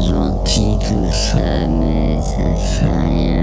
gentil tout ça, mais ça fait rien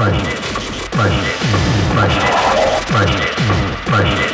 マジでマジでマジでマジでマジで